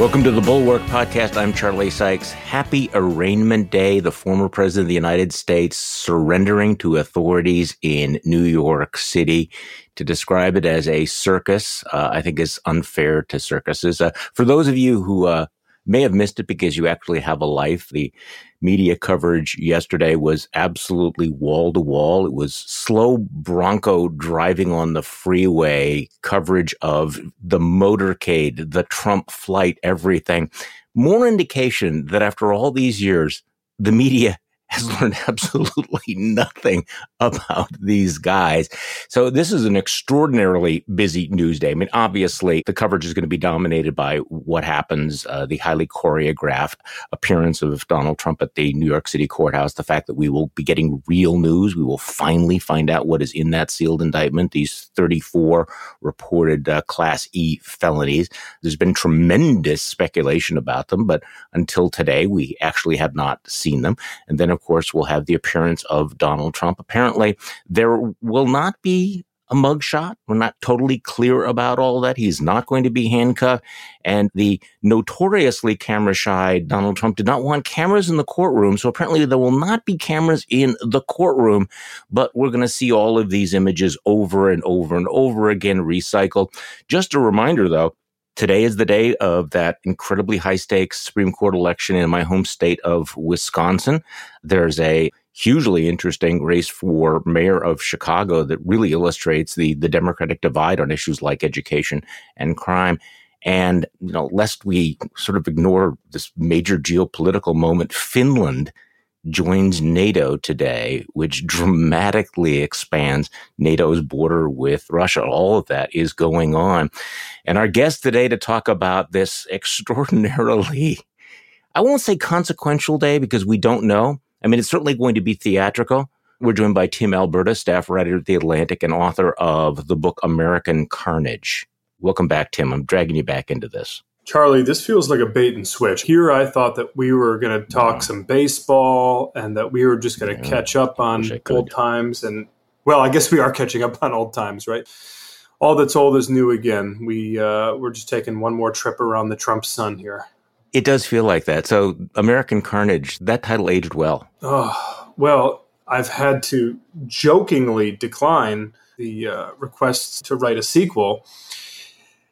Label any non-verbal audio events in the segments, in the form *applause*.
Welcome to the Bulwark Podcast. I'm Charlie Sykes. Happy Arraignment Day. The former president of the United States surrendering to authorities in New York City. To describe it as a circus, uh, I think is unfair to circuses. Uh, for those of you who uh, may have missed it because you actually have a life, the media coverage yesterday was absolutely wall to wall. It was slow Bronco driving on the freeway coverage of the motorcade, the Trump flight, everything. More indication that after all these years, the media has *laughs* learned absolutely nothing about these guys. So this is an extraordinarily busy news day. I mean, obviously the coverage is going to be dominated by what happens, uh, the highly choreographed appearance of Donald Trump at the New York City courthouse, the fact that we will be getting real news. We will finally find out what is in that sealed indictment, these 34 reported uh, class E felonies. There's been tremendous speculation about them, but until today, we actually have not seen them. And then, of of course, will have the appearance of Donald Trump. Apparently, there will not be a mugshot. We're not totally clear about all that. He's not going to be handcuffed. And the notoriously camera shy Donald Trump did not want cameras in the courtroom. So apparently there will not be cameras in the courtroom, but we're going to see all of these images over and over and over again recycled. Just a reminder though, Today is the day of that incredibly high stakes Supreme Court election in my home state of Wisconsin. There's a hugely interesting race for mayor of Chicago that really illustrates the, the Democratic divide on issues like education and crime. And, you know, lest we sort of ignore this major geopolitical moment, Finland joins NATO today, which dramatically expands NATO's border with Russia. All of that is going on. And our guest today to talk about this *laughs* extraordinarily, I won't say consequential day because we don't know. I mean, it's certainly going to be theatrical. We're joined by Tim Alberta, staff writer at The Atlantic and author of the book American Carnage. Welcome back, Tim. I'm dragging you back into this. Charlie, this feels like a bait and switch. Here, I thought that we were going to talk yeah. some baseball and that we were just going to yeah. catch up on old times. And, well, I guess we are catching up *laughs* on old times, right? All that's old is new again. We, uh, we're just taking one more trip around the Trump sun here. It does feel like that. So, American Carnage, that title aged well. Oh, well, I've had to jokingly decline the uh, requests to write a sequel,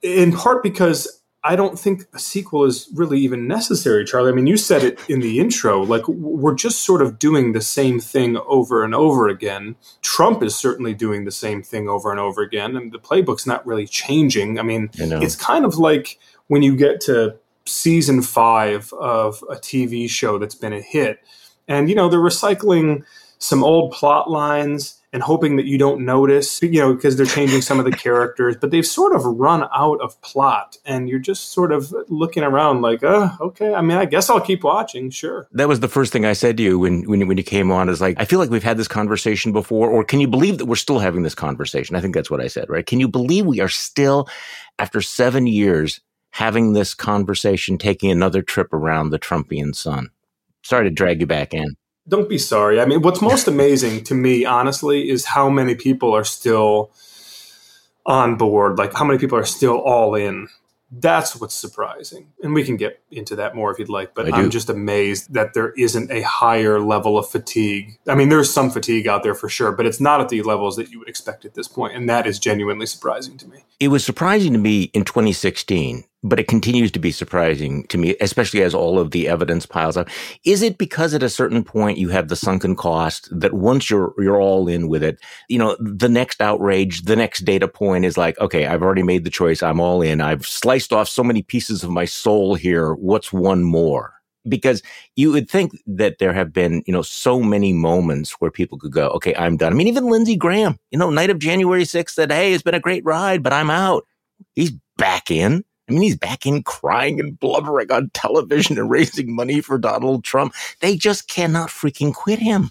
in part because I don't think a sequel is really even necessary, Charlie. I mean, you said it in the intro. Like, we're just sort of doing the same thing over and over again. Trump is certainly doing the same thing over and over again. And the playbook's not really changing. I mean, it's kind of like when you get to season five of a TV show that's been a hit, and, you know, they're recycling some old plot lines and hoping that you don't notice, you know, because they're changing some of the characters, but they've sort of run out of plot and you're just sort of looking around like, oh, okay, I mean, I guess I'll keep watching, sure. That was the first thing I said to you when, when, when you came on is like, I feel like we've had this conversation before, or can you believe that we're still having this conversation? I think that's what I said, right? Can you believe we are still, after seven years, having this conversation, taking another trip around the Trumpian sun? Sorry to drag you back in don't be sorry. I mean, what's most amazing to me, honestly, is how many people are still on board. Like, how many people are still all in that's what's surprising. And we can get into that more if you'd like, but I'm just amazed that there isn't a higher level of fatigue. I mean, there's some fatigue out there for sure, but it's not at the levels that you would expect at this point, And that is genuinely surprising to me. It was surprising to me in 2016 but it continues to be surprising to me, especially as all of the evidence piles up. Is it because at a certain point you have the sunken cost that once you're you're all in with it, you know, the next outrage, the next data point is like, okay, I've already made the choice, I'm all in. I've sliced off so many pieces of my soul here. What's one more? Because you would think that there have been, you know, so many moments where people could go, okay, I'm done. I mean, even Lindsey Graham, you know, night of January 6th said, hey, it's been a great ride, but I'm out. He's back in. I mean, he's back in crying and blubbering on television and raising money for Donald Trump. They just cannot freaking quit him.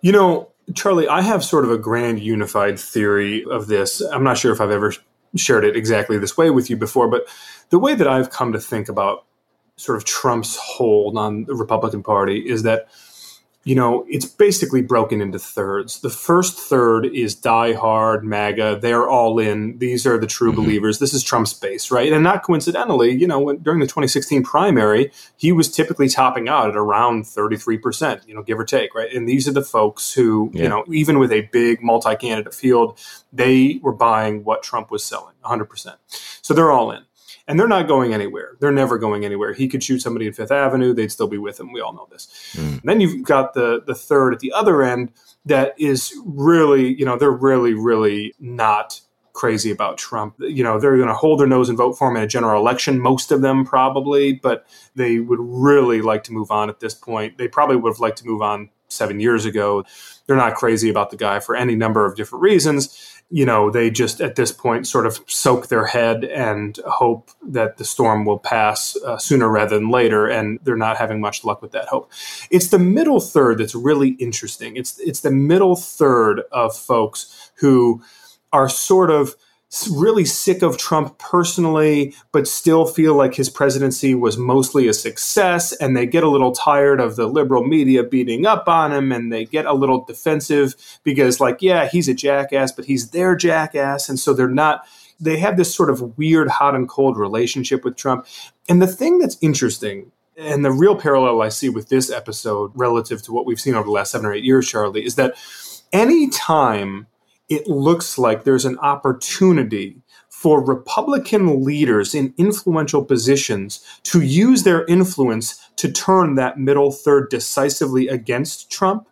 You know, Charlie, I have sort of a grand unified theory of this. I'm not sure if I've ever shared it exactly this way with you before, but the way that I've come to think about sort of Trump's hold on the Republican Party is that you know, it's basically broken into thirds. The first third is die hard, MAGA. They're all in. These are the true mm-hmm. believers. This is Trump's base, right? And not coincidentally, you know, when, during the 2016 primary, he was typically topping out at around 33%, you know, give or take, right? And these are the folks who, yeah. you know, even with a big multi candidate field, they were buying what Trump was selling 100%. So they're all in and they're not going anywhere. They're never going anywhere. He could shoot somebody in Fifth Avenue; they'd still be with him. We all know this. Mm. Then you've got the the third at the other end that is really, you know, they're really, really not crazy about Trump. You know, they're going to hold their nose and vote for him in a general election. Most of them probably, but they would really like to move on at this point. They probably would have liked to move on seven years ago. They're not crazy about the guy for any number of different reasons you know, they just at this point sort of soak their head and hope that the storm will pass uh, sooner rather than later, and they're not having much luck with that hope. It's the middle third that's really interesting. It's it's the middle third of folks who are sort of really sick of Trump personally, but still feel like his presidency was mostly a success. And they get a little tired of the liberal media beating up on him and they get a little defensive because, like, yeah, he's a jackass, but he's their jackass. And so they're not, they have this sort of weird hot and cold relationship with Trump. And the thing that's interesting and the real parallel I see with this episode relative to what we've seen over the last seven or eight years, Charlie, is that anytime it looks like there's an opportunity for Republican leaders in influential positions to use their influence to turn that middle third decisively against Trump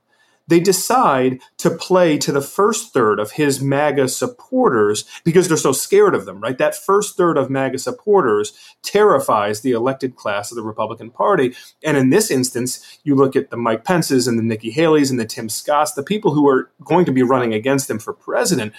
they decide to play to the first third of his MAGA supporters because they're so scared of them, right? That first third of MAGA supporters terrifies the elected class of the Republican Party. And in this instance, you look at the Mike Pences and the Nikki Haley's and the Tim Scotts, the people who are going to be running against them for president,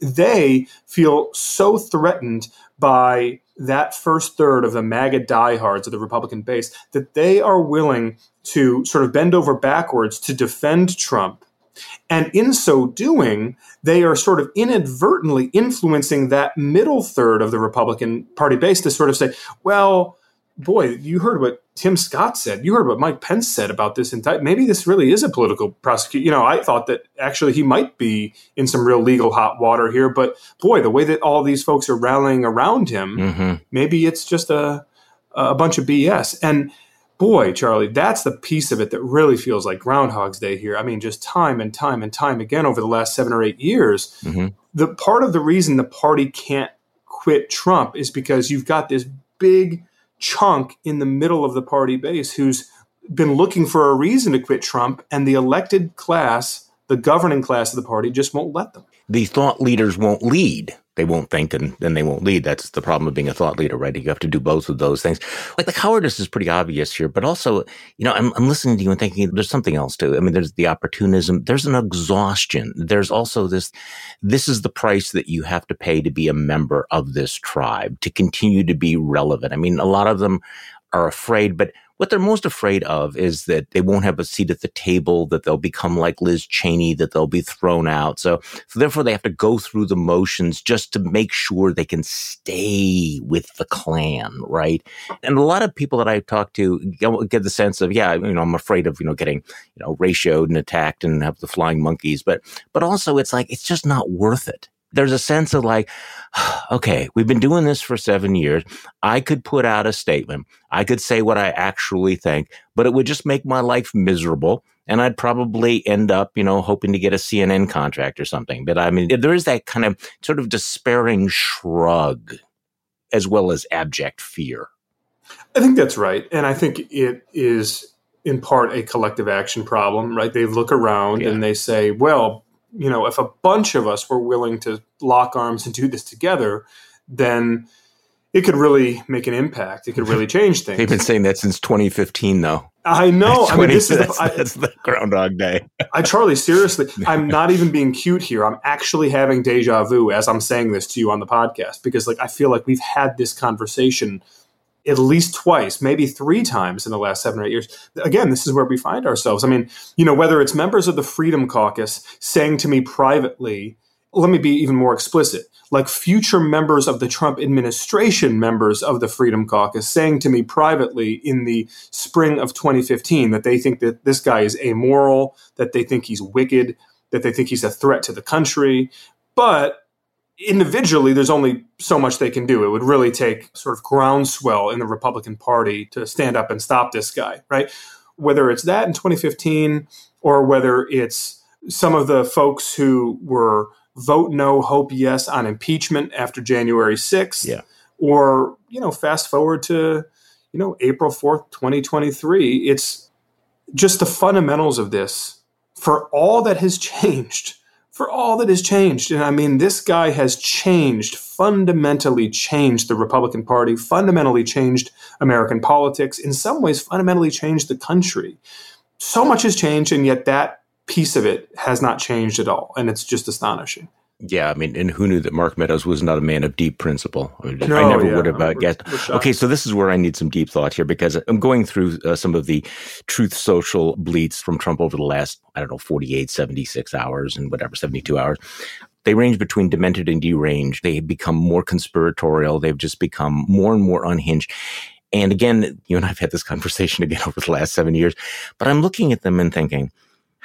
they feel so threatened by that first third of the MAGA diehards of the Republican base that they are willing to sort of bend over backwards to defend Trump. And in so doing, they are sort of inadvertently influencing that middle third of the Republican Party base to sort of say, well, boy, you heard what Tim Scott said. You heard what Mike Pence said about this entire. Maybe this really is a political prosecution. You know, I thought that actually he might be in some real legal hot water here. But boy, the way that all these folks are rallying around him, mm-hmm. maybe it's just a a bunch of BS. And boy, Charlie, that's the piece of it that really feels like Groundhog's Day here. I mean, just time and time and time again over the last seven or eight years. Mm-hmm. The part of the reason the party can't quit Trump is because you've got this big chunk in the middle of the party base who's been looking for a reason to quit Trump, and the elected class, the governing class of the party, just won't let them. The thought leaders won't lead. They won't think and then they won't lead. That's the problem of being a thought leader, right? You have to do both of those things. Like the cowardice is pretty obvious here, but also, you know, I'm, I'm listening to you and thinking there's something else too. I mean, there's the opportunism. There's an exhaustion. There's also this, this is the price that you have to pay to be a member of this tribe, to continue to be relevant. I mean, a lot of them are afraid, but what they're most afraid of is that they won't have a seat at the table, that they'll become like Liz Cheney, that they'll be thrown out. So, so therefore they have to go through the motions just to make sure they can stay with the clan, right? And a lot of people that I talk to get the sense of, yeah, you know, I'm afraid of, you know, getting, you know, ratioed and attacked and have the flying monkeys, but, but also it's like, it's just not worth it there's a sense of like, *sighs* okay, we've been doing this for seven years. I could put out a statement. I could say what I actually think, but it would just make my life miserable. And I'd probably end up, you know, hoping to get a CNN contract or something. But I mean, there is that kind of sort of despairing shrug as well as abject fear. I think that's right. And I think it is in part a collective action problem, right? They look around yeah. and they say, well, you know, if a bunch of us were willing to lock arms and do this together, then it could really make an impact. It could really change things. They've been saying that since 2015, though. I know. 20, I *laughs* mean, this is the, I, that's the Groundhog Day. I, Charlie, seriously, *laughs* I'm not even being cute here. I'm actually having deja vu as I'm saying this to you on the podcast because, like, I feel like we've had this conversation at least twice, maybe three times in the last seven or eight years. Again, this is where we find ourselves. I mean, you know, whether it's members of the Freedom Caucus saying to me privately, let me be even more explicit like future members of the Trump administration, members of the Freedom Caucus, saying to me privately in the spring of 2015 that they think that this guy is amoral, that they think he's wicked, that they think he's a threat to the country. But individually, there's only so much they can do. It would really take sort of groundswell in the Republican Party to stand up and stop this guy, right? Whether it's that in 2015 or whether it's some of the folks who were vote no, hope yes on impeachment after January 6th. Yeah. Or, you know, fast forward to, you know, April 4th, 2023. It's just the fundamentals of this for all that has *laughs* changed, for all that has changed. And I mean, this guy has changed, fundamentally changed the Republican Party, fundamentally changed American politics, in some ways, fundamentally changed the country. So much has changed, and yet that piece of it has not changed at all. And it's just astonishing. Yeah, I mean, and who knew that Mark Meadows was not a man of deep principle? I, mean, no, I never yeah, would have uh, guessed. Okay, so this is where I need some deep thought here because I'm going through uh, some of the Truth Social bleats from Trump over the last, I don't know, 48, 76 hours and whatever, 72 hours. They range between demented and deranged. They have become more conspiratorial. They've just become more and more unhinged. And again, you and I've had this conversation again *laughs* over the last seven years, but I'm looking at them and thinking,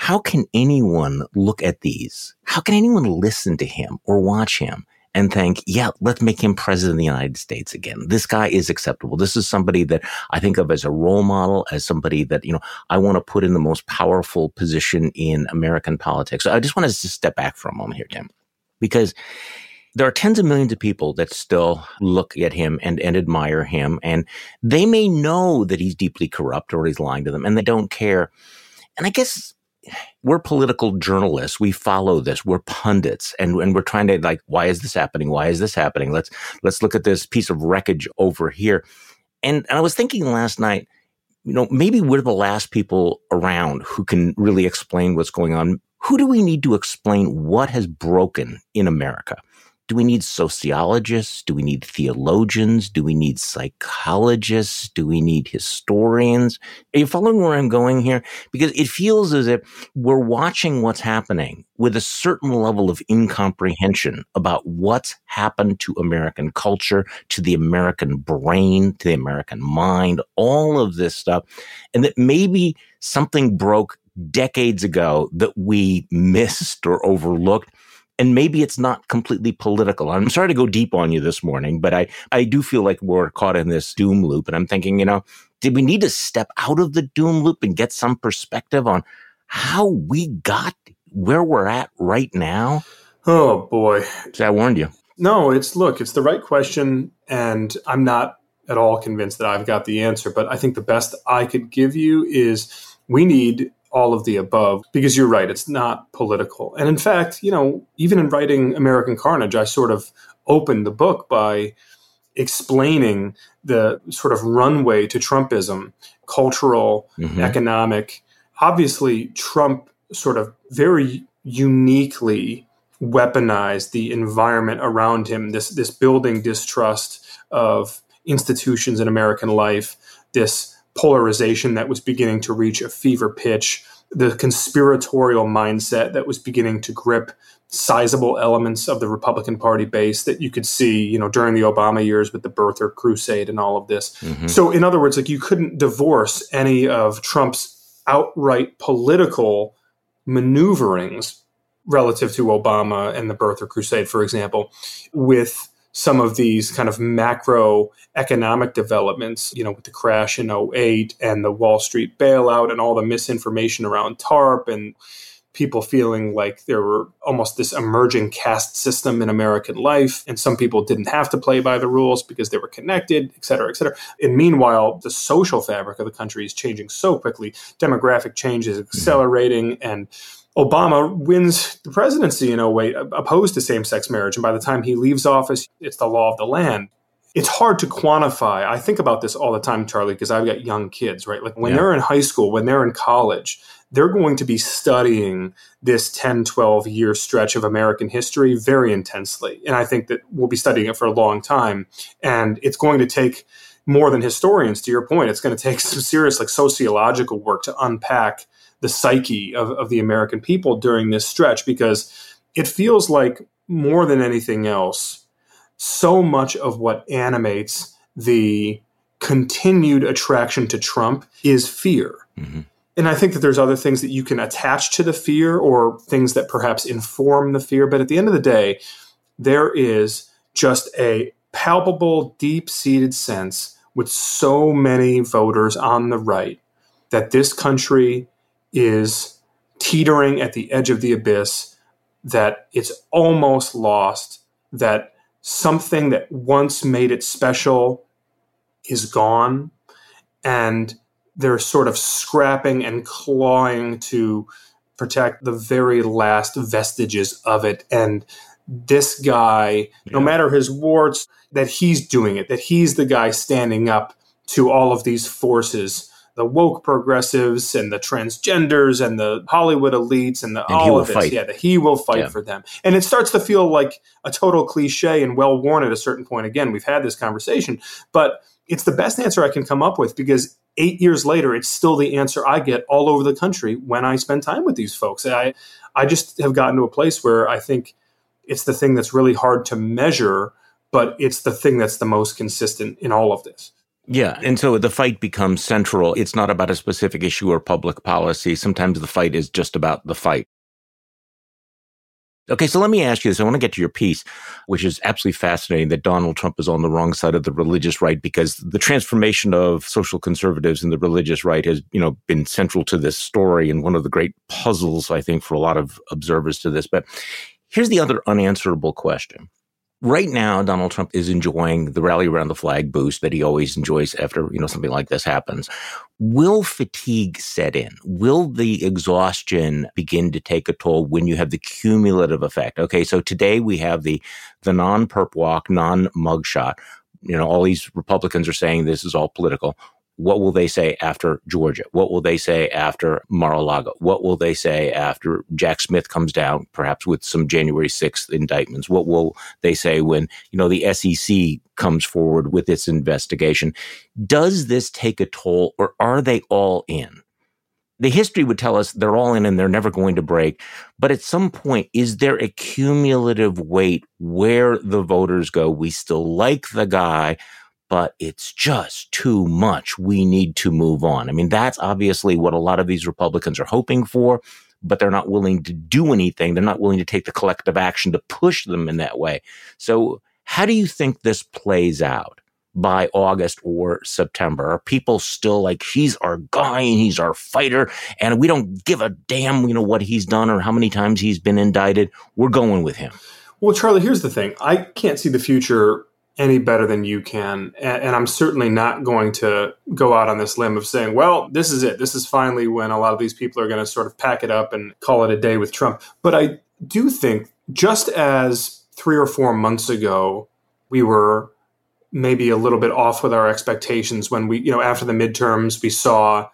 how can anyone look at these? How can anyone listen to him or watch him and think, yeah, let's make him president of the United States again. This guy is acceptable. This is somebody that I think of as a role model, as somebody that, you know, I want to put in the most powerful position in American politics. So I just want to step back for a moment here, Tim, because there are tens of millions of people that still look at him and, and admire him. And they may know that he's deeply corrupt or he's lying to them and they don't care. And I guess we're political journalists. We follow this. We're pundits and, and we're trying to like, why is this happening? Why is this happening? Let's, let's look at this piece of wreckage over here. And, and I was thinking last night, you know, maybe we're the last people around who can really explain what's going on. Who do we need to explain what has broken in America? Do we need sociologists? Do we need theologians? Do we need psychologists? Do we need historians? Are you following where I'm going here? Because it feels as if we're watching what's happening with a certain level of incomprehension about what's happened to American culture, to the American brain, to the American mind, all of this stuff. And that maybe something broke decades ago that we *laughs* missed or overlooked and maybe it's not completely political. I'm sorry to go deep on you this morning, but I, I do feel like we're caught in this doom loop. And I'm thinking, you know, did we need to step out of the doom loop and get some perspective on how we got where we're at right now? Oh boy. I warned you. No, it's look, it's the right question. And I'm not at all convinced that I've got the answer, but I think the best I could give you is we need all of the above because you're right it's not political and in fact you know even in writing american carnage i sort of opened the book by explaining the sort of runway to trumpism cultural mm-hmm. economic obviously trump sort of very uniquely weaponized the environment around him this this building distrust of institutions in american life this polarization that was beginning to reach a fever pitch, the conspiratorial mindset that was beginning to grip sizable elements of the Republican Party base that you could see, you know, during the Obama years with the birther crusade and all of this. Mm-hmm. So in other words, like you couldn't divorce any of Trump's outright political maneuverings relative to Obama and the birther crusade, for example, with some of these kind of macro economic developments, you know, with the crash in 08 and the Wall Street bailout and all the misinformation around TARP and people feeling like there were almost this emerging caste system in American life. And some people didn't have to play by the rules because they were connected, et cetera, et cetera. And meanwhile, the social fabric of the country is changing so quickly. Demographic change is mm-hmm. accelerating and Obama wins the presidency in 08, opposed to same sex marriage. And by the time he leaves office, it's the law of the land. It's hard to quantify. I think about this all the time, Charlie, because I've got young kids, right? Like when yeah. they're in high school, when they're in college, they're going to be studying this 10, 12 year stretch of American history very intensely. And I think that we'll be studying it for a long time. And it's going to take more than historians, to your point. It's going to take some serious, like, sociological work to unpack the psyche of, of the American people during this stretch because it feels like more than anything else, so much of what animates the continued attraction to Trump is fear. Mm-hmm. And I think that there's other things that you can attach to the fear or things that perhaps inform the fear. But at the end of the day, there is just a palpable, deep seated sense with so many voters on the right that this country is teetering at the edge of the abyss, that it's almost lost, that something that once made it special is gone. And they're sort of scrapping and clawing to protect the very last vestiges of it. And this guy, yeah. no matter his warts, that he's doing it, that he's the guy standing up to all of these forces the woke progressives and the transgenders and the Hollywood elites and the and all of this. Fight. Yeah, that he will fight yeah. for them. And it starts to feel like a total cliche and well worn at a certain point. Again, we've had this conversation, but it's the best answer I can come up with because eight years later, it's still the answer I get all over the country when I spend time with these folks. I I just have gotten to a place where I think it's the thing that's really hard to measure, but it's the thing that's the most consistent in all of this. Yeah. And so the fight becomes central. It's not about a specific issue or public policy. Sometimes the fight is just about the fight. Okay, so let me ask you this. I want to get to your piece, which is absolutely fascinating that Donald Trump is on the wrong side of the religious right because the transformation of social conservatives and the religious right has, you know, been central to this story and one of the great puzzles, I think, for a lot of observers to this. But here's the other unanswerable question. Right now, Donald Trump is enjoying the rally around the flag boost that he always enjoys after, you know, something like this happens. Will fatigue set in? Will the exhaustion begin to take a toll when you have the cumulative effect? Okay. So today we have the, the non-perp walk, non-mugshot. You know, all these Republicans are saying this is all political. What will they say after Georgia? What will they say after Mar-a-Lago? What will they say after Jack Smith comes down, perhaps with some January 6th indictments? What will they say when, you know, the SEC comes forward with its investigation? Does this take a toll or are they all in? the history would tell us they're all in and they're never going to break. But at some point, is there a cumulative weight where the voters go? We still like the guy, but it's just too much. We need to move on. I mean, that's obviously what a lot of these Republicans are hoping for, but they're not willing to do anything. They're not willing to take the collective action to push them in that way. So, how do you think this plays out? by August or September? Are people still like, he's our guy and he's our fighter and we don't give a damn, you know, what he's done or how many times he's been indicted? We're going with him. Well, Charlie, here's the thing. I can't see the future any better than you can. And, and, I'm certainly not going to go out on this limb of saying, well, this is it. This is finally when a lot of these people are going to sort of pack it up and call it a day with Trump. But I do think, just as three or four months ago, we were maybe a little bit off with our expectations when we, you know, after the midterms, we saw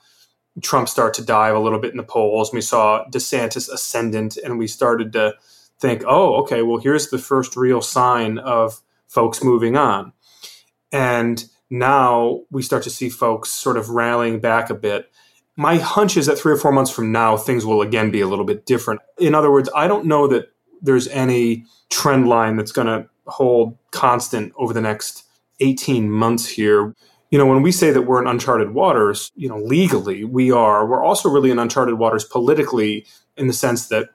Trump start to dive a little bit in the polls. We saw DeSantis ascendant, and we started to think, oh, okay, well, here's the first real sign of folks moving on. And now we start to see folks sort of rallying back a bit. My hunch is that three or four months from now, things will again be a little bit different. In other words, I don't know that there's any trend line that's going to hold constant over the next 18 months here. You know, when we say that we're in uncharted waters, you know, legally we are, we're also really in uncharted waters politically in the sense that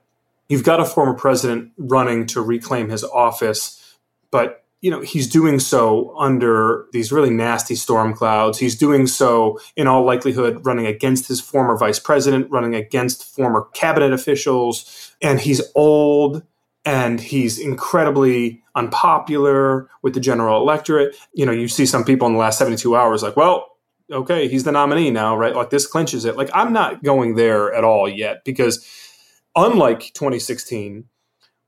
you've got a former president running to reclaim his office, but you know, he's doing so under these really nasty storm clouds. He's doing so, in all likelihood, running against his former vice president, running against former cabinet officials. And he's old and he's incredibly unpopular with the general electorate. You know, you see some people in the last 72 hours like, well, okay, he's the nominee now, right? Like this clinches it. Like I'm not going there at all yet because unlike 2016,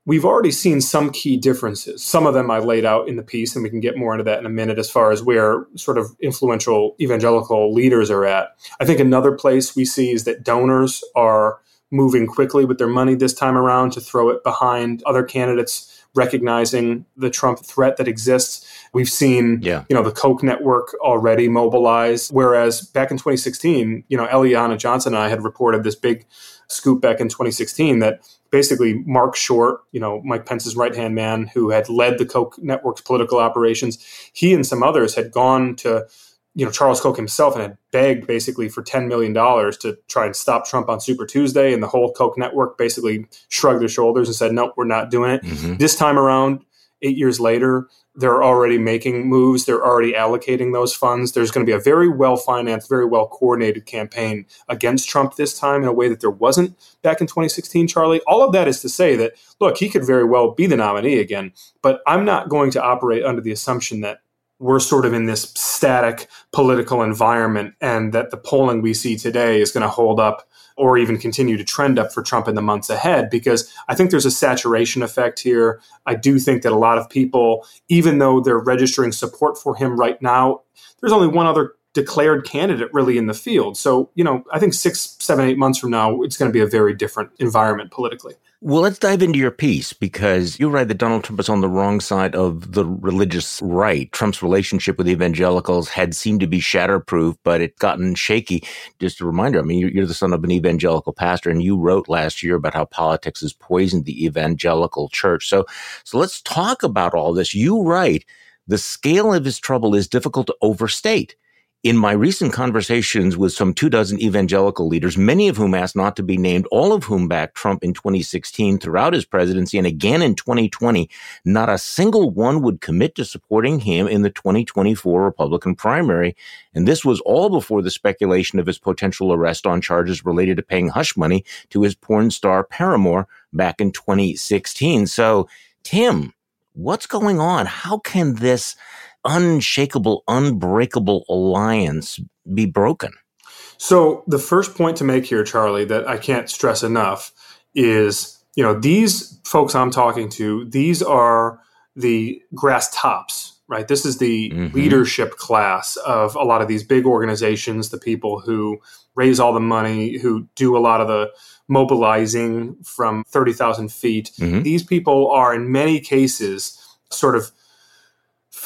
we've already seen some key differences. Some of them I laid out in the piece, and we can get more into that in a minute as far as where sort of influential evangelical leaders are at. I think another place we see is that donors are moving quickly with their money this time around to throw it behind other candidates recognizing the Trump threat that exists. We've seen, yeah. you know, the Koch network already mobilize. Whereas back in 2016, you know, Eliana Johnson and I had reported this big scoop back in 2016 that basically Mark Short, you know, Mike Pence's right hand man who had led the Koch network's political operations, he and some others had gone to you know Charles Koch himself and had begged basically for ten million dollars to try and stop Trump on Super Tuesday, and the whole Koch network basically shrugged their shoulders and said, "Nope, we're not doing it." Mm-hmm. This time around, eight years later, they're already making moves. They're already allocating those funds. There's going to be a very well financed, very well coordinated campaign against Trump this time in a way that there wasn't back in 2016, Charlie. All of that is to say that, look, he could very well be the nominee again, but I'm not going to operate under the assumption that we're sort of in this static political environment and that the polling we see today is going to hold up or even continue to trend up for Trump in the months ahead because I think there's a saturation effect here. I do think that a lot of people, even though they're registering support for him right now, there's only one other declared candidate really in the field. So, you know, I think six, seven, eight months from now, it's going to be a very different environment politically. Well, let's dive into your piece because you write that Donald Trump is on the wrong side of the religious right. Trump's relationship with evangelicals had seemed to be shatterproof, but it's gotten shaky. Just a reminder, I mean, you're the son of an evangelical pastor, and you wrote last year about how politics has poisoned the evangelical church. So, so let's talk about all this. You write the scale of his trouble is difficult to overstate. In my recent conversations with some two dozen evangelical leaders, many of whom asked not to be named, all of whom backed Trump in 2016 throughout his presidency and again in 2020, not a single one would commit to supporting him in the 2024 Republican primary. And this was all before the speculation of his potential arrest on charges related to paying hush money to his porn star paramour back in 2016. So, Tim, what's going on? How can this unshakable, unbreakable alliance be broken? So, the first point to make here, Charlie, that I can't stress enough is you know, these folks I'm talking to, these are the grass tops, right? This is the mm-hmm. leadership class of a lot of these big organizations, the people who raise all the money, who do a lot of the mobilizing from 30,000 feet. Mm-hmm. These people are, in many cases, sort of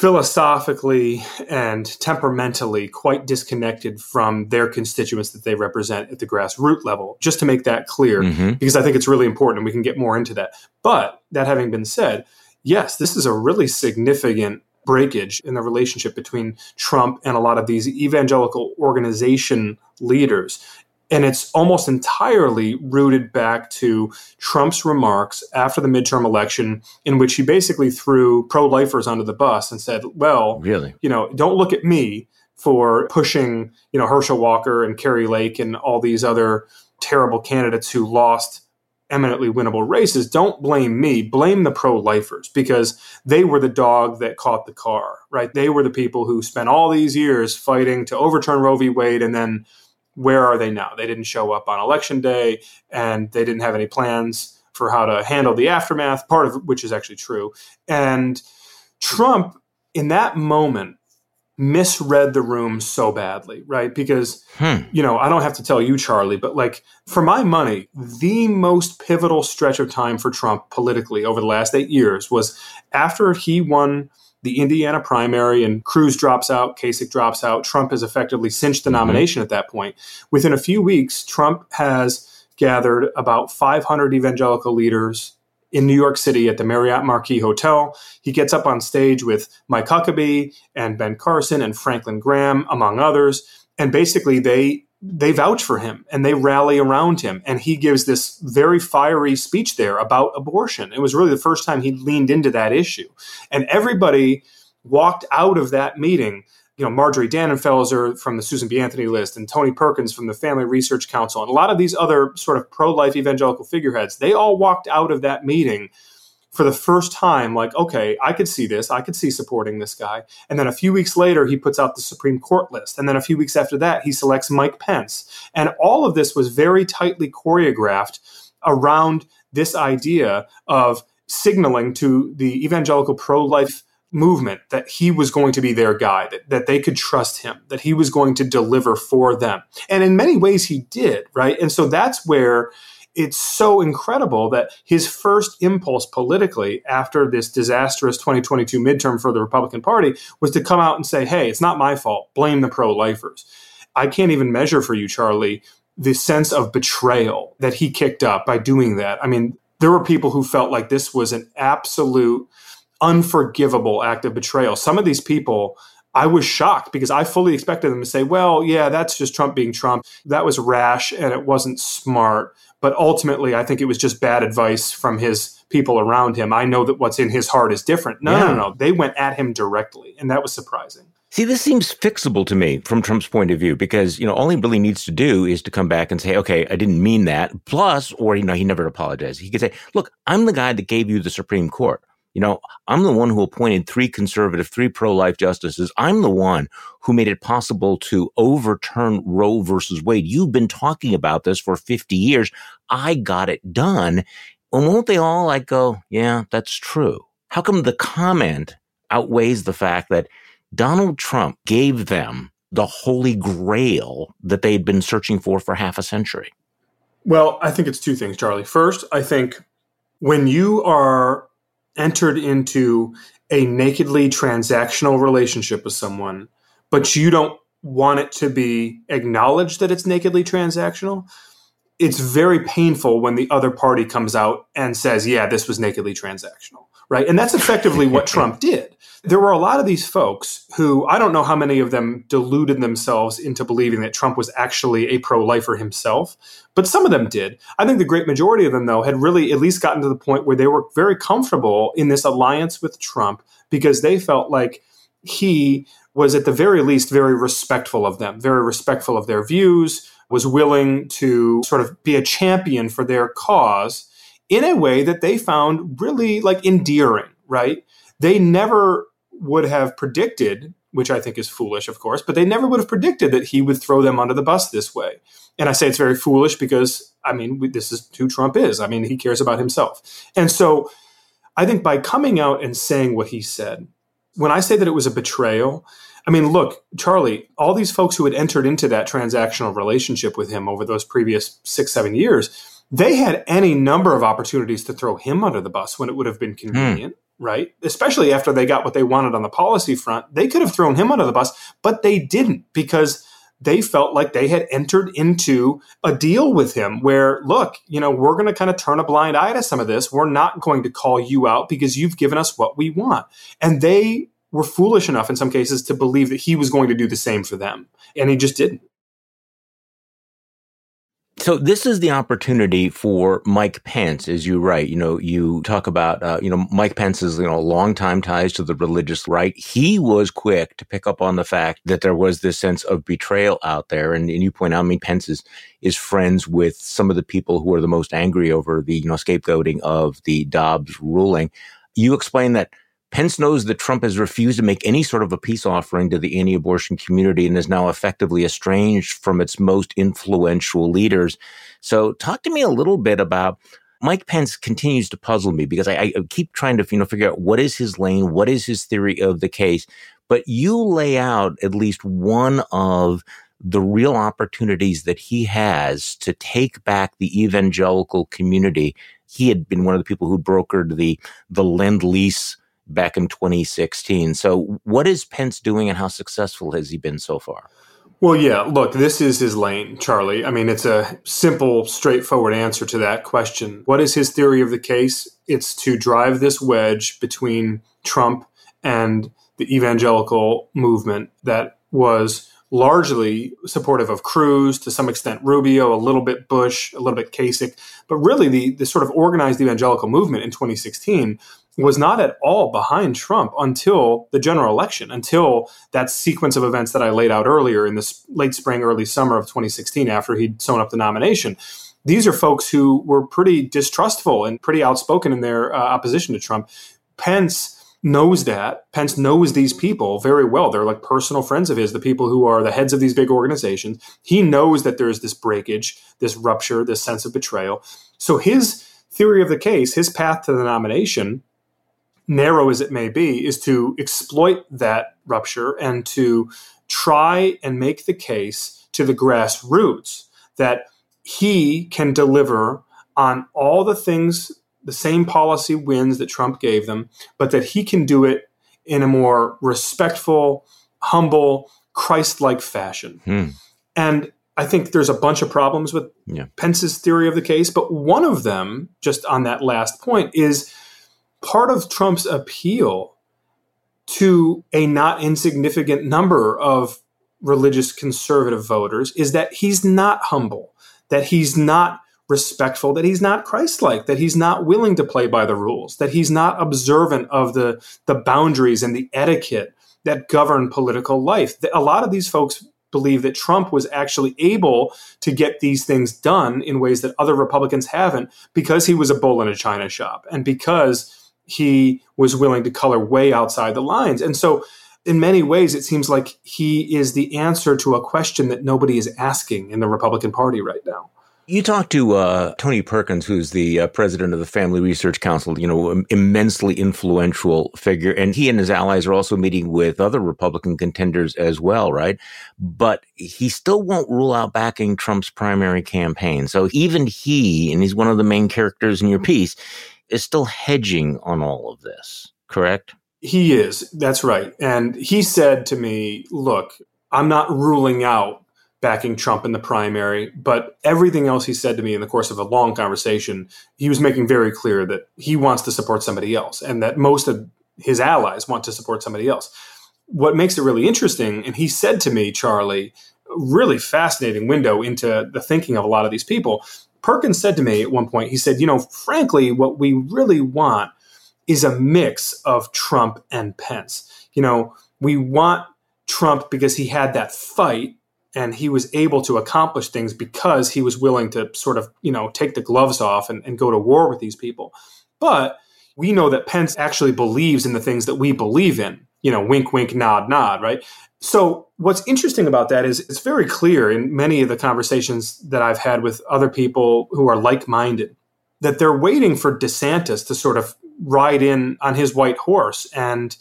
philosophically and temperamentally quite disconnected from their constituents that they represent at the grassroots level, just to make that clear, mm-hmm. because I think it's really important and we can get more into that. But that having been said, yes, this is a really significant breakage in the relationship between Trump and a lot of these evangelical organization leaders. And it's almost entirely rooted back to Trump's remarks after the midterm election, in which he basically threw pro lifers under the bus and said, Well, really, you know, don't look at me for pushing, you know, Herschel Walker and Kari Lake and all these other terrible candidates who lost eminently winnable races. Don't blame me. Blame the pro lifers because they were the dog that caught the car, right? They were the people who spent all these years fighting to overturn Roe v. Wade and then where are they now? They didn't show up on election day and they didn't have any plans for how to handle the aftermath, part of which is actually true. And Trump, in that moment, misread the room so badly, right? Because, hmm. you know, I don't have to tell you, Charlie, but like for my money, the most pivotal stretch of time for Trump politically over the last eight years was after he won the Indiana primary and Cruz drops out, Kasich drops out. Trump has effectively cinched the mm-hmm. nomination mm-hmm. at that point. Within a few weeks, Trump has gathered about 500 evangelical leaders in New York City at the Marriott Marquis Hotel. He gets up on stage with Mike Huckabee and Ben Carson and Franklin Graham, among others. And basically, they they vouch for him and they rally around him. And he gives this very fiery speech there about abortion. It was really the first time he leaned into that issue. And everybody walked out of that meeting. You know, Marjorie Dannenfelser from the Susan B. Anthony list and Tony Perkins from the Family Research Council and a lot of these other sort of pro life evangelical figureheads, they all walked out of that meeting for the first time, like, okay, I could see this. I could see supporting this guy. And then a few weeks later, he puts out the Supreme Court list. And then a few weeks after that, he selects Mike Pence. And all of this was very tightly choreographed around this idea of signaling to the evangelical pro life movement that he was going to be their guy, that, that they could trust him, that he was going to deliver for them. And in many ways, he did, right? And so that's where it's so incredible that his first impulse politically after this disastrous 2022 midterm for the Republican Party was to come out and say, hey, it's not my fault. Blame the pro lifers. I can't even measure for you, Charlie, the sense of betrayal that he kicked up by doing that. I mean, there were people who felt like this was an absolute unforgivable act of betrayal. Some of these people, I was shocked because I fully expected them to say, well, yeah, that's just Trump being Trump. That was rash and it wasn't smart. But ultimately, I think it was just bad advice from his people around him. I know that what's in his heart is different. No, yeah. no, no. They went at him directly, and that was surprising. See, this seems fixable to me from Trump's point of view because, you know, all he really needs to do is to come back and say, okay, I didn't mean that. Plus, or, you know, he never apologized. He could say, look, I'm the guy that gave you the Supreme Court. You know, I'm the one who appointed three conservative, three pro life justices. I'm the one who made it possible to overturn Roe versus Wade. You've been talking about this for 50 years. I got it done. And won't they all like go, yeah, that's true? How come the comment outweighs the fact that Donald Trump gave them the holy grail that they'd been searching for for half a century? Well, I think it's two things, Charlie. First, I think when you are entered into a nakedly transactional relationship with someone, but you don't want it to be acknowledged that it's nakedly transactional, it's very painful when the other party comes out and says, yeah, this was nakedly transactional, right? And that's effectively what *laughs* Trump did. There were a lot of these folks who I don't know how many of them deluded themselves into believing that Trump was actually a pro lifer himself, but some of them did. I think the great majority of them, though, had really at least gotten to the point where they were very comfortable in this alliance with Trump because they felt like he was at the very least very respectful of them, very respectful of their views, was willing to sort of be a champion for their cause in a way that they found really like endearing, right? They never would have predicted, which I think is foolish, of course, but they never would have predicted that he would throw them under the bus this way. And I say it's very foolish because, I mean, this is who Trump is. I mean, he cares about himself. And so I think by coming out and saying what he said, when I say that it was a betrayal, I mean, look, Charlie, all these folks who had entered into that transactional relationship with him over those previous six, seven years, they had any number of opportunities to throw him under the bus when it would have been convenient. Mm. Right. Especially after they got what they wanted on the policy front. They could have thrown him under the bus, but they didn't because they felt like they had entered into a deal with him where, look, you know, we're going to kind of turn a blind eye to some of this. We're not going to call you out because you've given us what we want. And they were foolish enough in some cases to believe that he was going to do the same for them. And he just didn't. So this is the opportunity for Mike Pence, as you write. You know, you talk about, uh, you know, Mike Pence's, you know, longtime ties to the religious right. He was quick to pick up on the fact that there was this sense of betrayal out there. And, and you point out, I mean, Pence is, is friends with some of the people who are the most angry over the, you know, scapegoating of the Dobbs ruling. You explain that Pence knows that Trump has refused to make any sort of a peace offering to the anti abortion community and is now effectively estranged from its most influential leaders. So, talk to me a little bit about Mike Pence continues to puzzle me because I, I, keep trying to you know figure out what is his lane, what is his theory of the case. But you lay out at least one of the real opportunities that he has to take back the evangelical community. He had been one of the people who brokered the the lend lease back in 2016. So, what is Pence doing and how successful has he been so far? Well, yeah, look, this is his lane, Charlie. I mean, it's a simple, straightforward answer to that question. What is his theory of the case? It's to drive this wedge between Trump and the evangelical movement that was largely supportive of Cruz, to some extent Rubio, a little bit Bush, a little bit Kasich, but really the, the sort of organized evangelical movement in 2016 was not at all behind Trump until the general election, until that sequence of events that I laid out earlier in this late spring, early summer of 2016 after he'd sewn up the nomination. These are folks who were pretty distrustful and pretty outspoken in their uh, opposition to Trump. Pence knows that. Pence knows these people very well. They're like personal friends of his, the people who are the heads of these big organizations. He knows that there's this breakage, this rupture, this sense of betrayal. So his theory of the case, his path to the nomination, narrow as it may be, is to exploit that rupture and to try and make the case to the grassroots that he can deliver on all the things, the same policy wins that Trump gave them, but that he can do it in a more respectful, humble, Christ like fashion. Hmm. And I think there's a bunch of problems with Yeah. Pence's theory of the case, but one of them, just on that last point, is part of Trump's appeal to a not insignificant number of religious conservative voters is that he's not humble, that he's not respectful, that he's not Christ-like, that he's not willing to play by the rules, that he's not observant of the the boundaries and the etiquette that govern political life. A lot of these folks believe that Trump was actually able to get these things done in ways that other Republicans haven't because he was a bull in a china shop and because he was willing to color way outside the lines. And so in many ways, it seems like he is the answer to a question that nobody is asking in the Republican Party right now. You talked to uh, Tony Perkins, who's the uh, president of the Family Research Council, you know, immensely influential figure. And he and his allies are also meeting with other Republican contenders as well, right? But he still won't rule out backing Trump's primary campaign. So even he, and he's one of the main characters in your piece, is still hedging on all of this, correct? He is. That's right. And he said to me, look, I'm not ruling out backing Trump in the primary, but everything else he said to me in the course of a long conversation, he was making very clear that he wants to support somebody else and that most of his allies want to support somebody else. What makes it really interesting, and he said to me, Charlie, really fascinating window into the thinking of a lot of these people. Perkins said to me at one point, he said, you know, frankly, what we really want is a mix of Trump and Pence. You know, we want Trump because he had that fight and he was able to accomplish things because he was willing to sort of, you know, take the gloves off and, and go to war with these people. But we know that Pence actually believes in the things that we believe in. You know, wink, wink, nod, nod, right? So, what's interesting about that is it's very clear in many of the conversations that I've had with other people who are like minded that they're waiting for DeSantis to sort of ride in on his white horse and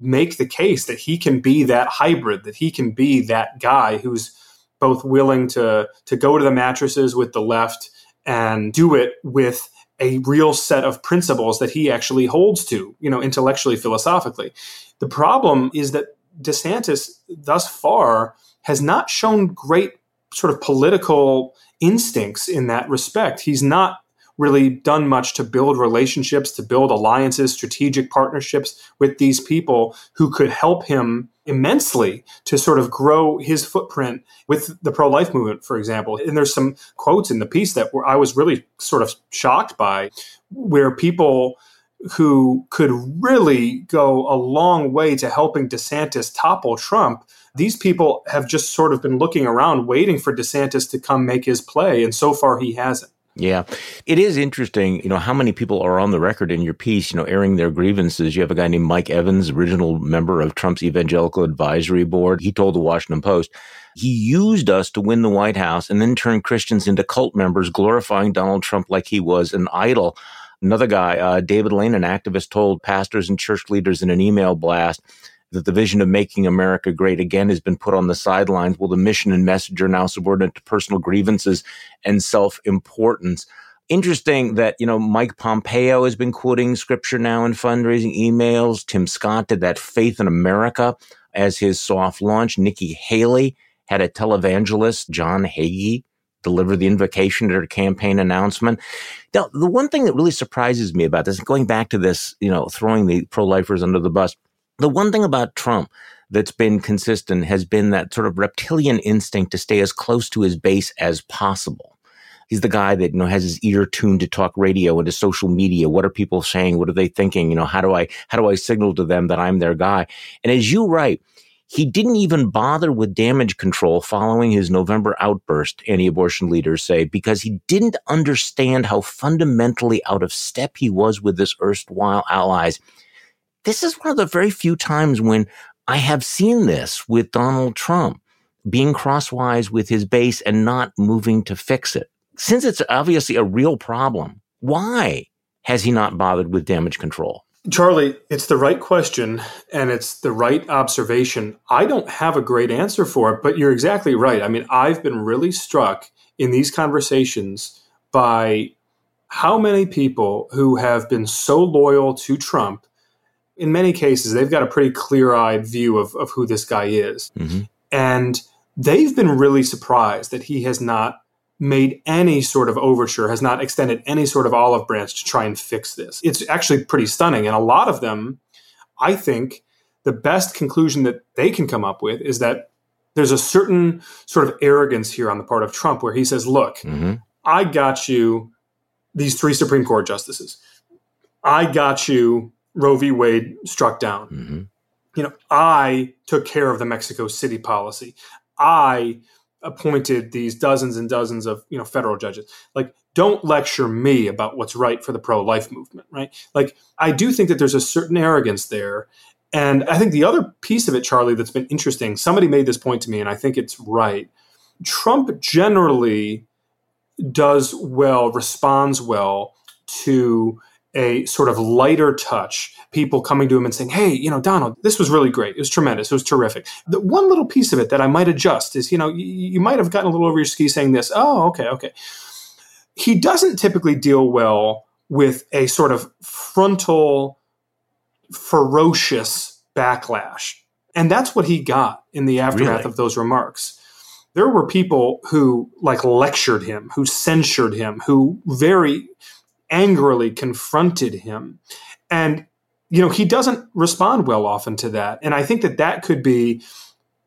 make the case that he can be that hybrid, that he can be that guy who's both willing to to go to the mattresses with the left and do it with a real set of principles that he actually holds to, you know, intellectually, philosophically. The problem is that DeSantis thus far has not shown great sort of political instincts in that respect. He's not really done much to build relationships, to build alliances, strategic partnerships with these people who could help him immensely to sort of grow his footprint with the pro life movement, for example. And there's some quotes in the piece that were, I was really sort of shocked by, where people who could really go a long way to helping DeSantis topple Trump. These people have just sort of been looking around, waiting for DeSantis to come make his play, and so far he hasn't. Yeah. It is interesting, you know, how many people are on the record in your piece, you know, airing their grievances. You have a guy named Mike Evans, original member of Trump's Evangelical Advisory Board. He told the Washington Post, he used us to win the White House and then turned Christians into cult members, glorifying Donald Trump like he was an idol. Another guy, uh, David Lane, an activist, told pastors and church leaders in an email blast that the vision of making America great again has been put on the sidelines. Well, the mission and message are now subordinate to personal grievances and self importance. Interesting that, you know, Mike Pompeo has been quoting scripture now in fundraising emails. Tim Scott did that Faith in America as his soft launch. Nikki Haley had a televangelist, John Hagee, deliver the invocation at her campaign announcement. Now, the one thing that really surprises me about this, going back to this, you know, throwing the pro lifers under the bus, the one thing about Trump that's been consistent has been that sort of reptilian instinct to stay as close to his base as possible. He's the guy that, you know, has his ear tuned to talk radio and to social media. What are people saying? What are they thinking? You know, how do I, how do I signal to them that I'm their guy? And as you write, he didn't even bother with damage control following his November outburst, anti abortion leaders say, because he didn't understand how fundamentally out of step he was with his erstwhile allies this is one of the very few times when I have seen this with Donald Trump being crosswise with his base and not moving to fix it. Since it's obviously a real problem, why has he not bothered with damage control? Charlie, it's the right question and it's the right observation. I don't have a great answer for it, but you're exactly right. I mean, I've been really struck in these conversations by how many people who have been so loyal to Trump in many cases, they've got a pretty clear eyed view of, of who this guy is. Mm-hmm. And they've been really surprised that he has not made any sort of overture, has not extended any sort of olive branch to try and fix this. It's actually pretty stunning. And a lot of them, I think, the best conclusion that they can come up with is that there's a certain sort of arrogance here on the part of Trump where he says, Look, mm-hmm. I got you these three Supreme Court justices. I got you Roe v. Wade struck down. Mm-hmm. You know, I took care of the Mexico City policy. I appointed these dozens and dozens of you know federal judges. Like don't lecture me about what's right for the pro-life movement right? Like i do think that there's a certain arrogance there. And i think the other piece of it charlie that's been interesting somebody made this point to me and i think it's right. Trump generally does well responds well to a sort of lighter touch, people coming to him and saying, Hey, you know, Donald, this was really great. It was tremendous. It was terrific. The one little piece of it that I might adjust is, you know, you, you might have gotten a little over your ski saying this. Oh, okay, okay. He doesn't typically deal well with a sort of frontal, ferocious backlash. And that's what he got in the aftermath really? of those remarks. There were people who like lectured him, who censured him, who very angrily confronted him. And, you know, he doesn't respond well often to that. And I think that that could be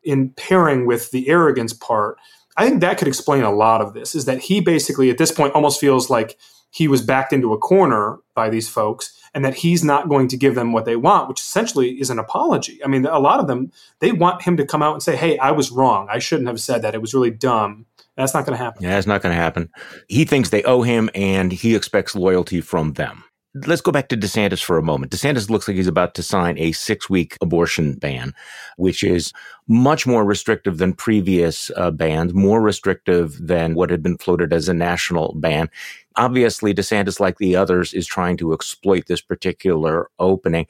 in pairing with the arrogance part. I think that could explain a lot of this is that he basically at this point almost feels like he was backed into a corner by these folks and that he's not going to give them what they want, which essentially is an apology. I mean, a lot of them, they want him to come out and say, Hey, I was wrong. I shouldn't have said that. It was really dumb. That's not going to happen. Yeah, that's not going to happen. He thinks they owe him and he expects loyalty from them. Let's go back to DeSantis for a moment. DeSantis looks like he's about to sign a six week abortion ban, which is much more restrictive than previous uh, bans, more restrictive than what had been floated as a national ban. Obviously, DeSantis, like the others, is trying to exploit this particular opening.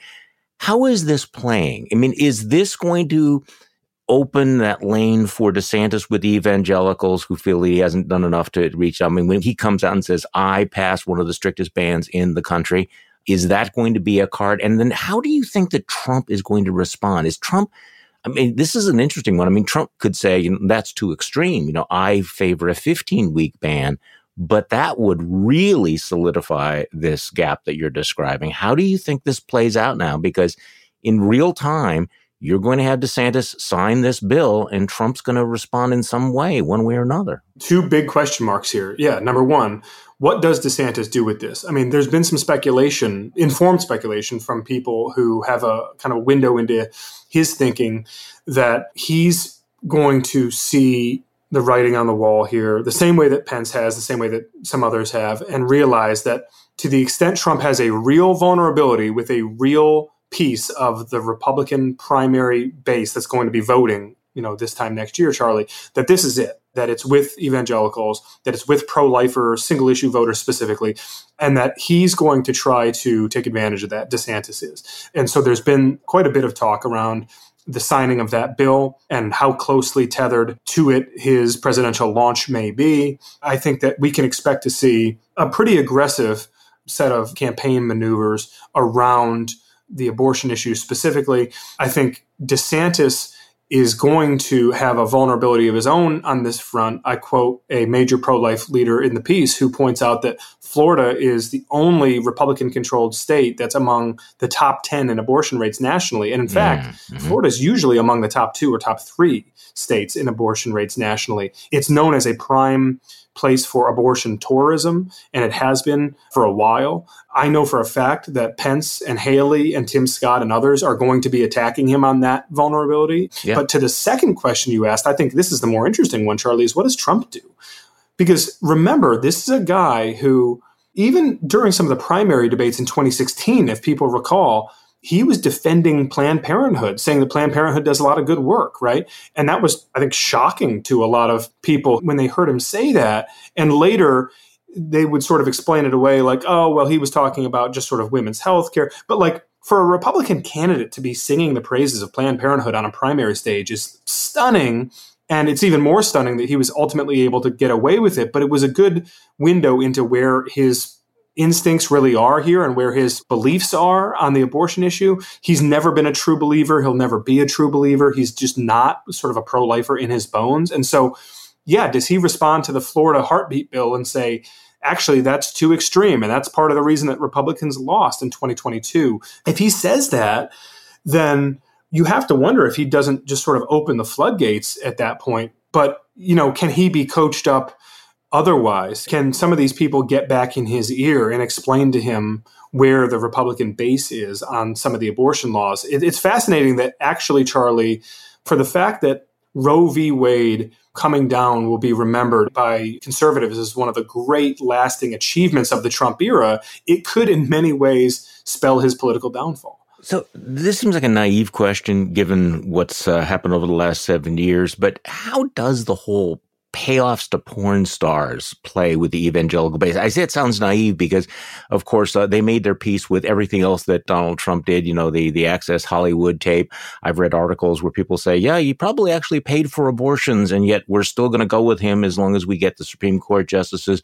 How is this playing? I mean, is this going to open that lane for DeSantis with evangelicals who feel he hasn't done enough to reach. I mean, when he comes out and says, I passed one of the strictest bans in the country, is that going to be a card? And then how do you think that Trump is going to respond? Is Trump, I mean, this is an interesting one. I mean, Trump could say, you know, that's too extreme. You know, I favor a 15 week ban, but that would really solidify this gap that you're describing. How do you think this plays out now? Because in real time, you're going to have DeSantis sign this bill and Trump's going to respond in some way, one way or another. Two big question marks here. Yeah. Number one, what does DeSantis do with this? I mean, there's been some speculation, informed speculation from people who have a kind of window into his thinking that he's going to see the writing on the wall here, the same way that Pence has, the same way that some others have, and realize that to the extent Trump has a real vulnerability with a real piece of the Republican primary base that's going to be voting, you know, this time next year, Charlie, that this is it, that it's with evangelicals, that it's with pro-lifer, single issue voters specifically, and that he's going to try to take advantage of that. DeSantis is. And so there's been quite a bit of talk around the signing of that bill and how closely tethered to it his presidential launch may be. I think that we can expect to see a pretty aggressive set of campaign maneuvers around the abortion issue specifically. I think DeSantis is going to have a vulnerability of his own on this front. I quote a major pro life leader in the piece who points out that Florida is the only Republican controlled state that's among the top 10 in abortion rates nationally. And in fact, mm-hmm. Florida is usually among the top two or top three states in abortion rates nationally. It's known as a prime place for abortion tourism, and it has been for a while. I know for a fact that Pence and Haley and Tim Scott and others are going to be attacking him on that vulnerability. Yeah. But to the second question you asked, I think this is the more interesting one, Charlie, is what does Trump do? Because remember, this is a guy who, even during some of the primary debates in 2016, if people recall, he was defending Planned Parenthood, saying that Planned Parenthood does a lot of good work, right? And that was, I think, shocking to a lot of people when they heard him say that. And later, they would sort of explain it away like, oh, well, he was talking about just sort of women's health care. But like, for a Republican candidate to be singing the praises of Planned Parenthood on a primary stage is stunning. And it's even more stunning that he was ultimately able to get away with it. But it was a good window into where his instincts really are here and where his beliefs are on the abortion issue. He's never been a true believer. He'll never be a true believer. He's just not sort of a pro lifer in his bones. And so, yeah, does he respond to the Florida heartbeat bill and say, actually, that's too extreme? And that's part of the reason that Republicans lost in 2022. If he says that, then you have to wonder if he doesn't just sort of open the floodgates at that point. But, you know, can he be coached up? otherwise? Can some of these people get back in his ear and explain to him where the Republican base is on some of the abortion laws? It, it's fascinating that actually, Charlie, for the fact that Roe v. Wade coming down will be remembered by conservatives as one of the great lasting achievements of the Trump era, it could in many ways spell his political downfall. So this seems like a naive question given what's uh, happened over the last seven years, but how does the whole payoffs to porn stars play with the evangelical base. I say it sounds naive because, of course, uh, they made their peace with everything else that Donald Trump did. You know, the the Access Hollywood tape. I've read articles where people say, "Yeah, he probably actually paid for abortions, and yet we're still going to go with him as long as we get the Supreme Court justices."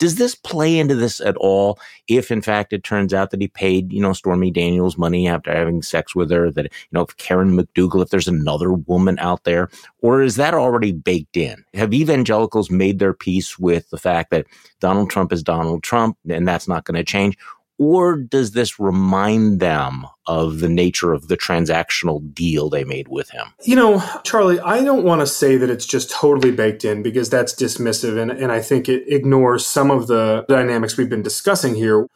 Does this play into this at all? If in fact it turns out that he paid, you know, Stormy Daniels money after having sex with her, that, you know, if Karen McDougal, if there's another woman out there, or is that already baked in? Have evangelicals made their peace with the fact that Donald Trump is Donald Trump and that's not going to change? Or does this remind them of the nature of the transactional deal they made with him? You know, Charlie, I don't want to say that it's just totally baked in because that's dismissive. And, and I think it ignores some of the dynamics we've been discussing here.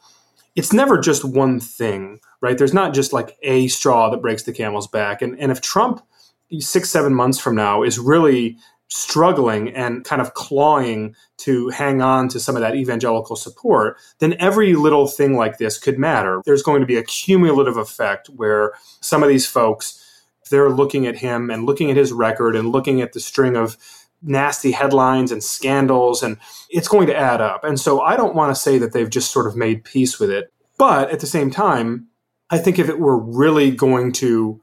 It's never just one thing, right? There's not just like a straw that breaks the camel's back. And, and if Trump, six, seven months from now, is really struggling and kind of clawing to hang on to some of that evangelical support, then every little thing like this could matter. There's going to be a cumulative effect where some of these folks, they're looking at him and looking at his record and looking at the string of nasty headlines and scandals, and it's going to add up. And so I don't want to say that they've just sort of made peace with it. But at the same time, I think if it were really going to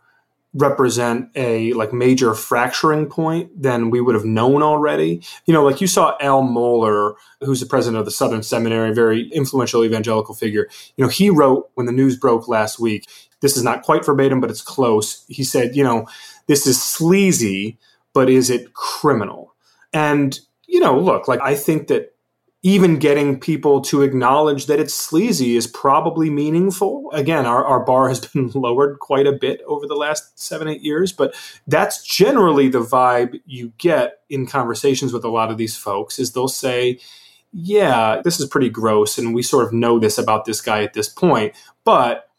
represent a like major fracturing point than we would have known already. You know, like you saw Al Mohler, who's the president of the Southern Seminary, very influential evangelical figure. You know, he wrote when the news broke last week. This is not quite verbatim, but it's close. He said, you know, this is sleazy, but is it criminal? And you know, look, like I think that even getting people to acknowledge that it's sleazy is probably meaningful. Again, our, our bar has *laughs* been lowered quite a bit over the last seven, eight years, but that's generally the vibe you get in conversations with a lot of these folks is they'll say, yeah, this is pretty gross, and we sort of know this about this guy at this point, but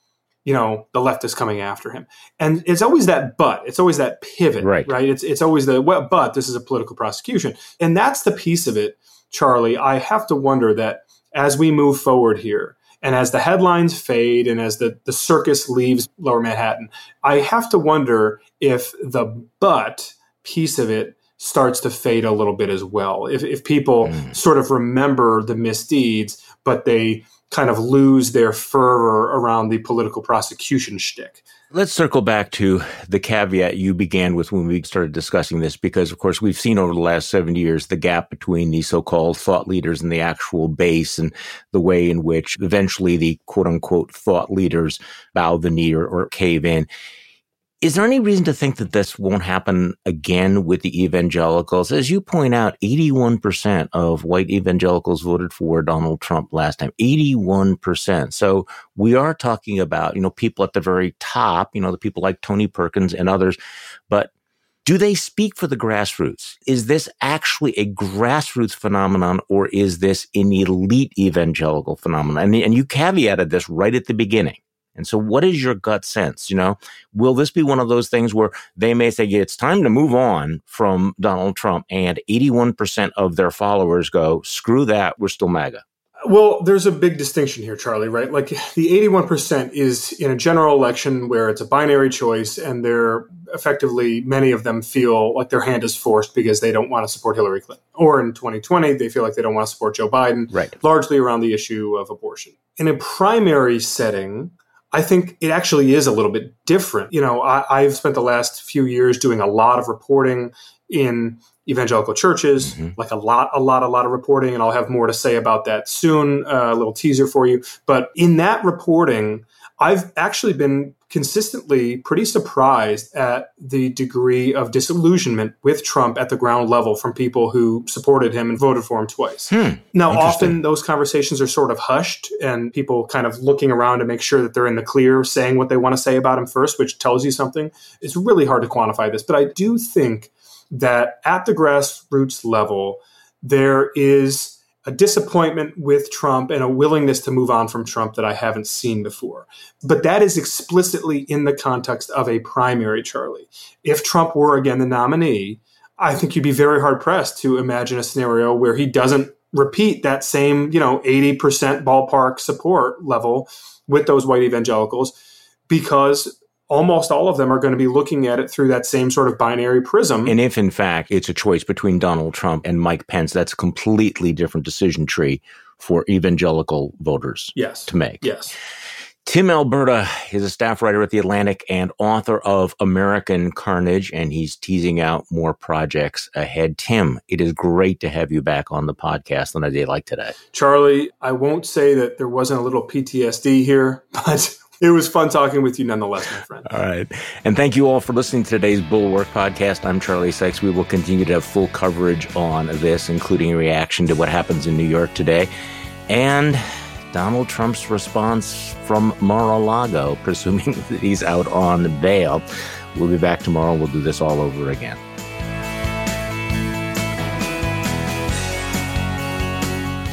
you know the left is coming after him. And it's always that but it's always that pivot right. right? It's, it's always the well, but this is a political prosecution. And that's the piece of it Charlie, I have to wonder that as we move forward here, and as the headlines fade and as the, the circus leaves lower Manhattan, I have to wonder if the but piece of it starts to fade a little bit as well. If, if people mm. sort of remember the misdeeds, but they kind of lose their fervor around the political prosecution shtick. Let's circle back to the caveat you began with when we started discussing this, because of course we've seen over the last 70 years the gap between the so-called thought leaders and the actual base and the way in which eventually the quote unquote thought leaders bow the knee or, or cave in. Is there any reason to think that this won't happen again with the evangelicals? As you point out, 81% of white evangelicals voted for Donald Trump last time. 81%. So we are talking about, you know, people at the very top, you know, the people like Tony Perkins and others. But do they speak for the grassroots? Is this actually a grassroots phenomenon or is this an elite evangelical phenomenon? And, and you caveated this right at the beginning. And so, what is your gut sense? You know, will this be one of those things where they may say, yeah, it's time to move on from Donald Trump, and 81% of their followers go, screw that, we're still MAGA? Well, there's a big distinction here, Charlie, right? Like the 81% is in a general election where it's a binary choice, and they're effectively, many of them feel like their hand is forced because they don't want to support Hillary Clinton. Or in 2020, they feel like they don't want to support Joe Biden, right. largely around the issue of abortion. In a primary setting, I think it actually is a little bit different. You know, I, have spent the last few years doing a lot of reporting in evangelical churches, mm-hmm. like a lot, a lot, a lot of reporting, and I'll have more to say about that soon. Uh, a little teaser for you. But in that reporting, I've actually been consistently pretty surprised at the degree of disillusionment with Trump at the ground level from people who supported him and voted for him twice. Hmm, now, often those conversations are sort of hushed and people kind of looking around to make sure that they're in the clear, saying what they want to say about him first, which tells you something. It's really hard to quantify this, but I do think that at the grassroots level, there is a disappointment with Trump and a willingness to move on from Trump that I haven't seen before. But that is explicitly in the context of a primary, Charlie. If Trump were again the nominee, I think you'd be very hard pressed to imagine a scenario where he doesn't repeat that same, you know, 80% ballpark support level with those white evangelicals because almost all of them are going to be looking at it through that same sort of binary prism. And if in fact it's a choice between Donald Trump and Mike Pence, that's a completely different decision tree for evangelical voters yes. to make. Yes. Tim Alberta is a staff writer at The Atlantic and author of American Carnage, and he's teasing out more projects ahead. Tim, it is great to have you back on the podcast on a day like today. Charlie, I won't say that there wasn't a little PTSD here, *laughs* but it was fun talking with you nonetheless, my friend. All right. And thank you all for listening to today's Bulwark podcast. I'm Charlie Sykes. We will continue to have full coverage on this, including a reaction to what happens in New York today and Donald Trump's response from Mar a Lago, *laughs* presuming that he's out on bail. We'll be back tomorrow. We'll do this all over again.